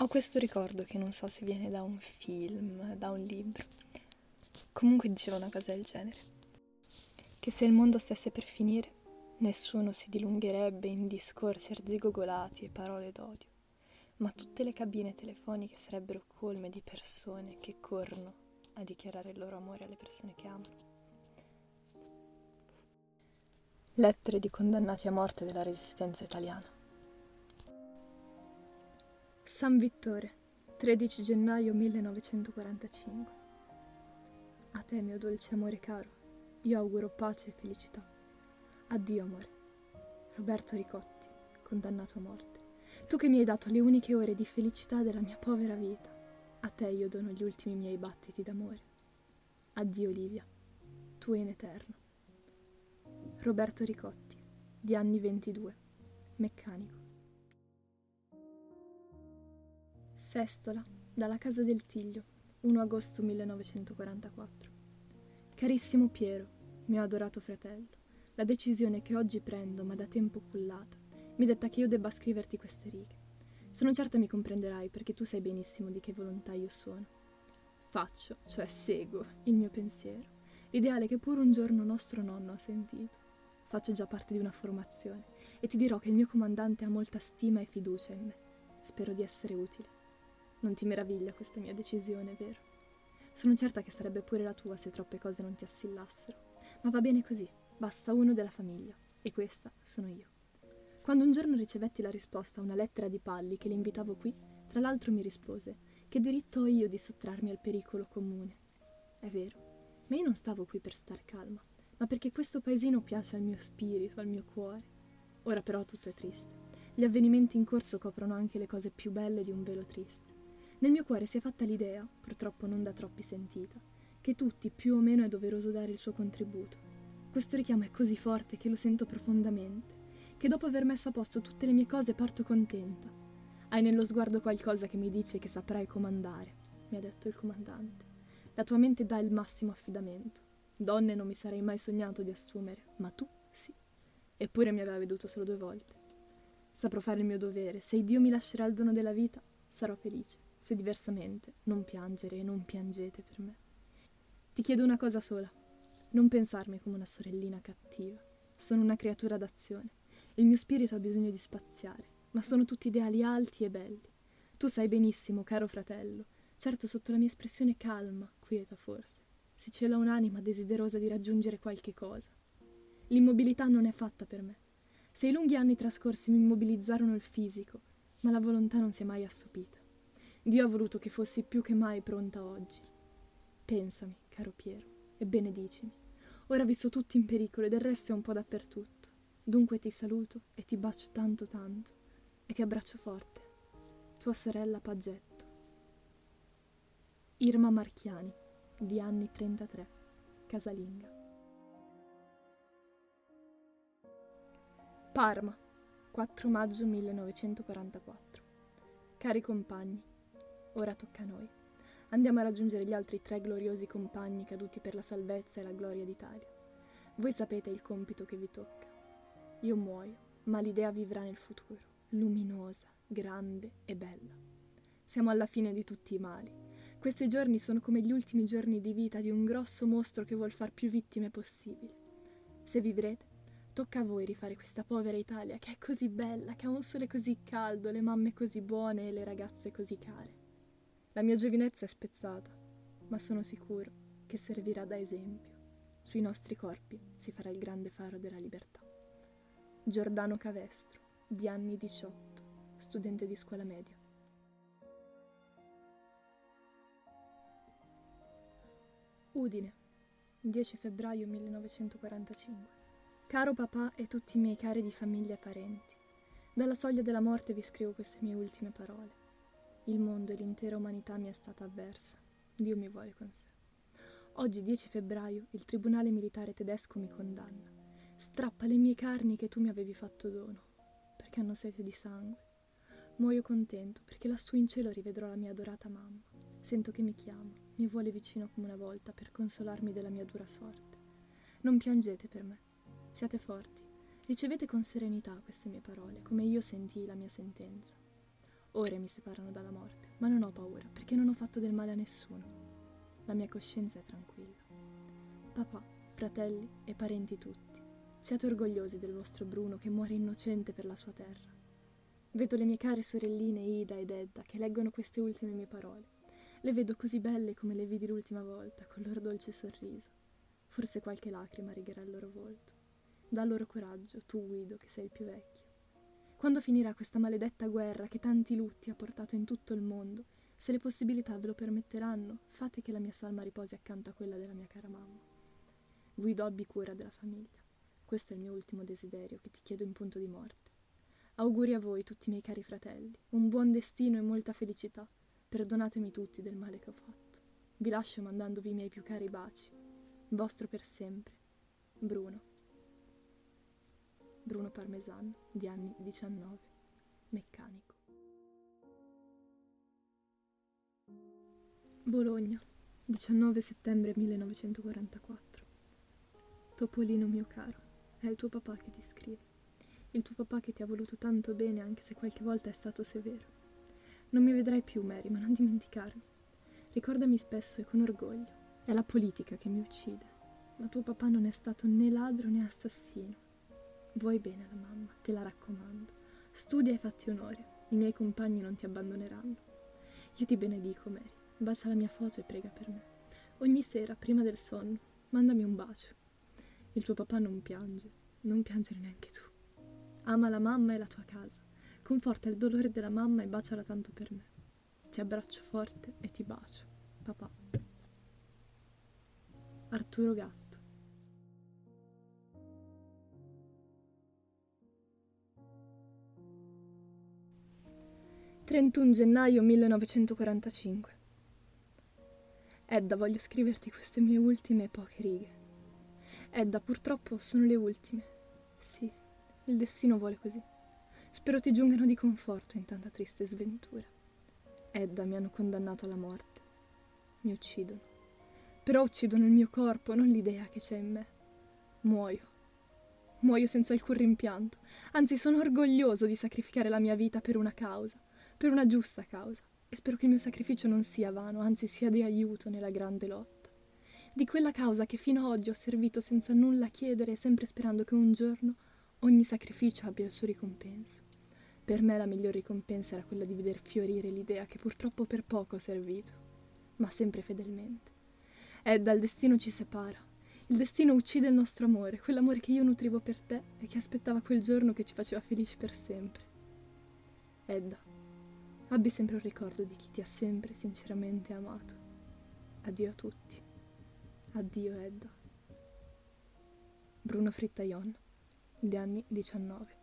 Ho questo ricordo che non so se viene da un film, da un libro. Comunque diceva una cosa del genere. Che se il mondo stesse per finire, nessuno si dilungherebbe in discorsi arzigogolati e parole d'odio, ma tutte le cabine telefoniche sarebbero colme di persone che corrono a dichiarare il loro amore alle persone che amano. Lettere di condannati a morte della resistenza italiana. San Vittore, 13 gennaio 1945. A te, mio dolce amore caro, io auguro pace e felicità. Addio, amore. Roberto Ricotti, condannato a morte. Tu che mi hai dato le uniche ore di felicità della mia povera vita, a te io dono gli ultimi miei battiti d'amore. Addio, Olivia, tu in eterno. Roberto Ricotti, di anni 22, meccanico. Sestola, dalla casa del Tiglio, 1 agosto 1944. Carissimo Piero, mio adorato fratello, la decisione che oggi prendo, ma da tempo cullata, mi detta che io debba scriverti queste righe. Sono certa mi comprenderai perché tu sai benissimo di che volontà io sono. Faccio, cioè seguo, il mio pensiero, l'ideale che pure un giorno nostro nonno ha sentito. Faccio già parte di una formazione e ti dirò che il mio comandante ha molta stima e fiducia in me. Spero di essere utile. Non ti meraviglia questa mia decisione, vero? Sono certa che sarebbe pure la tua se troppe cose non ti assillassero. Ma va bene così, basta uno della famiglia. E questa sono io. Quando un giorno ricevetti la risposta a una lettera di Palli che l'invitavo qui, tra l'altro mi rispose che diritto ho io di sottrarmi al pericolo comune. È vero, ma io non stavo qui per star calma, ma perché questo paesino piace al mio spirito, al mio cuore. Ora però tutto è triste. Gli avvenimenti in corso coprono anche le cose più belle di un velo triste. Nel mio cuore si è fatta l'idea, purtroppo non da troppi sentita, che tutti più o meno è doveroso dare il suo contributo. Questo richiamo è così forte che lo sento profondamente, che dopo aver messo a posto tutte le mie cose parto contenta. Hai nello sguardo qualcosa che mi dice che saprai comandare, mi ha detto il comandante. La tua mente dà il massimo affidamento. Donne non mi sarei mai sognato di assumere, ma tu sì. Eppure mi aveva veduto solo due volte. Saprò fare il mio dovere. Se Dio mi lascerà il dono della vita, sarò felice se diversamente non piangere e non piangete per me. Ti chiedo una cosa sola, non pensarmi come una sorellina cattiva. Sono una creatura d'azione. Il mio spirito ha bisogno di spaziare, ma sono tutti ideali alti e belli. Tu sai benissimo, caro fratello, certo sotto la mia espressione calma, quieta forse, si cela un'anima desiderosa di raggiungere qualche cosa. L'immobilità non è fatta per me. Se i lunghi anni trascorsi mi immobilizzarono il fisico, ma la volontà non si è mai assopita. Dio ha voluto che fossi più che mai pronta oggi. Pensami, caro Piero, e benedicimi. Ora vi so tutti in pericolo e del resto è un po' dappertutto. Dunque ti saluto e ti bacio tanto tanto e ti abbraccio forte. Tua sorella Paggetto. Irma Marchiani, di anni 33, casalinga. Parma, 4 maggio 1944. Cari compagni, Ora tocca a noi. Andiamo a raggiungere gli altri tre gloriosi compagni caduti per la salvezza e la gloria d'Italia. Voi sapete il compito che vi tocca. Io muoio, ma l'idea vivrà nel futuro, luminosa, grande e bella. Siamo alla fine di tutti i mali. Questi giorni sono come gli ultimi giorni di vita di un grosso mostro che vuol far più vittime possibili. Se vivrete, tocca a voi rifare questa povera Italia che è così bella, che ha un sole così caldo, le mamme così buone e le ragazze così care. La mia giovinezza è spezzata, ma sono sicuro che servirà da esempio. Sui nostri corpi si farà il grande faro della libertà. Giordano Cavestro, di anni 18, studente di scuola media. Udine, 10 febbraio 1945. Caro papà e tutti i miei cari di famiglia e parenti, dalla soglia della morte vi scrivo queste mie ultime parole. Il mondo e l'intera umanità mi è stata avversa. Dio mi vuole con sé. Oggi, 10 febbraio, il tribunale militare tedesco mi condanna. Strappa le mie carni che tu mi avevi fatto dono, perché hanno sete di sangue. Muoio contento, perché lassù in cielo rivedrò la mia adorata mamma. Sento che mi chiama, mi vuole vicino come una volta per consolarmi della mia dura sorte. Non piangete per me, siate forti. Ricevete con serenità queste mie parole, come io sentii la mia sentenza. Ore mi separano dalla morte, ma non ho paura perché non ho fatto del male a nessuno. La mia coscienza è tranquilla. Papà, fratelli e parenti tutti, siate orgogliosi del vostro Bruno che muore innocente per la sua terra. Vedo le mie care sorelline Ida ed Edda che leggono queste ultime mie parole. Le vedo così belle come le vidi l'ultima volta, col loro dolce sorriso. Forse qualche lacrima righerà il loro volto. Da loro coraggio, tu Guido, che sei il più vecchio. Quando finirà questa maledetta guerra che tanti lutti ha portato in tutto il mondo, se le possibilità ve lo permetteranno, fate che la mia salma riposi accanto a quella della mia cara mamma. Guido abbi cura della famiglia. Questo è il mio ultimo desiderio che ti chiedo in punto di morte. Auguri a voi, tutti i miei cari fratelli, un buon destino e molta felicità. Perdonatemi tutti del male che ho fatto. Vi lascio mandandovi i miei più cari baci. Vostro per sempre, Bruno. Bruno Parmesan, di anni 19, meccanico. Bologna, 19 settembre 1944. Topolino mio caro, è il tuo papà che ti scrive. Il tuo papà che ti ha voluto tanto bene anche se qualche volta è stato severo. Non mi vedrai più, Mary, ma non dimenticarmi. Ricordami spesso e con orgoglio. È la politica che mi uccide. Ma tuo papà non è stato né ladro né assassino. Vuoi bene alla mamma, te la raccomando. Studia e fatti onore, i miei compagni non ti abbandoneranno. Io ti benedico, Mary, bacia la mia foto e prega per me. Ogni sera, prima del sonno, mandami un bacio. Il tuo papà non piange, non piangere neanche tu. Ama la mamma e la tua casa, conforta il dolore della mamma e baciala tanto per me. Ti abbraccio forte e ti bacio, papà. Arturo Gatto 31 gennaio 1945. Edda, voglio scriverti queste mie ultime poche righe. Edda, purtroppo sono le ultime. Sì, il destino vuole così. Spero ti giungano di conforto in tanta triste sventura. Edda, mi hanno condannato alla morte. Mi uccidono. Però uccidono il mio corpo, non l'idea che c'è in me. Muoio. Muoio senza alcun rimpianto. Anzi, sono orgoglioso di sacrificare la mia vita per una causa per una giusta causa e spero che il mio sacrificio non sia vano, anzi sia di aiuto nella grande lotta. Di quella causa che fino ad oggi ho servito senza nulla chiedere e sempre sperando che un giorno ogni sacrificio abbia il suo ricompenso. Per me la miglior ricompensa era quella di veder fiorire l'idea che purtroppo per poco ho servito, ma sempre fedelmente. E dal destino ci separa. Il destino uccide il nostro amore, quell'amore che io nutrivo per te e che aspettava quel giorno che ci faceva felici per sempre. Edda, Abbi sempre un ricordo di chi ti ha sempre sinceramente amato. Addio a tutti. Addio Edda. Bruno Frittaillon, di anni 19.